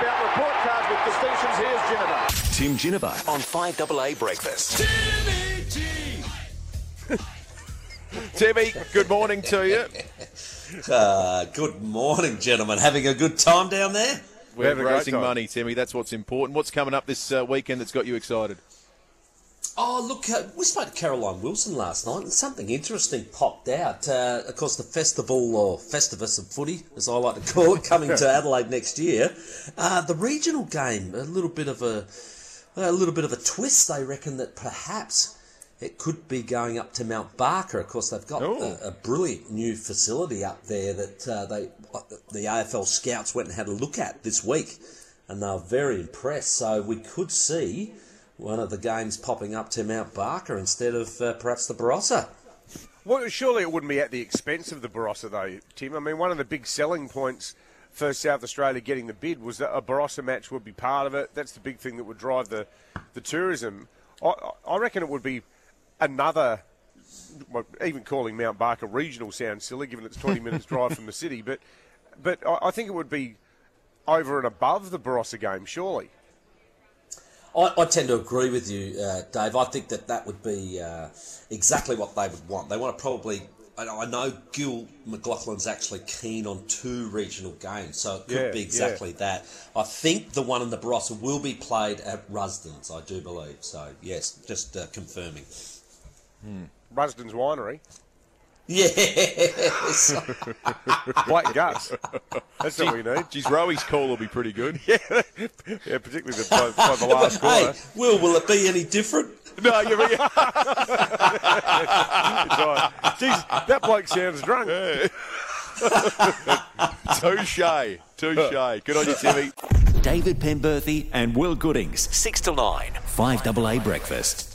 about report cards with distinctions. Here's Ginnivan. Tim Ginnivan on 5AA Breakfast. Timmy, G! Timmy, good morning to you. Uh, good morning, gentlemen. Having a good time down there? We're having a great raising money, Timmy. That's what's important. What's coming up this uh, weekend that's got you excited? Oh, look, uh, we spoke to Caroline Wilson last night and something interesting popped out. Uh, of course, the festival or Festivus of footy, as I like to call it, coming to Adelaide next year. Uh, the regional game, a little bit of a, a little bit of a twist. They reckon that perhaps it could be going up to Mount Barker. Of course, they've got Oh. a, a brilliant new facility up there that uh, they the AFL scouts went and had a look at this week, and they're very impressed. So we could see one of the games popping up to Mount Barker instead of uh, perhaps the Barossa. Well, surely it wouldn't be at the expense of the Barossa, though, Tim. I mean, one of the big selling points for South Australia getting the bid was that a Barossa match would be part of it. That's the big thing that would drive the, the tourism. I, I reckon it would be another. well, Even calling Mount Barker regional sounds silly, given it's 20 minutes drive from the city. But, but I, I think it would be over and above the Barossa game, surely. I, I tend to agree with you, uh, Dave. I think that that would be uh, exactly what they would want. They want to probably. I know- I know Gil McLachlan's actually keen on two regional games, so it could Yeah, be yeah. exactly that. I think the one in the Barossa will be played at Rusden's, I do believe. So, yes, just uh, confirming. Rusden's Winery. Yes. White Gus. That's what we need. Geez, Rowy's call will be pretty good. Yeah, yeah particularly the, by, by the last hey, quarter. Will, will it be any different? no, you're right. It's all right. Jeez, that bloke sounds drunk. Touche. Touche. Good on you, Timmy. David Penberthy and Will Goodings, 6 to 9, 5AA Breakfast.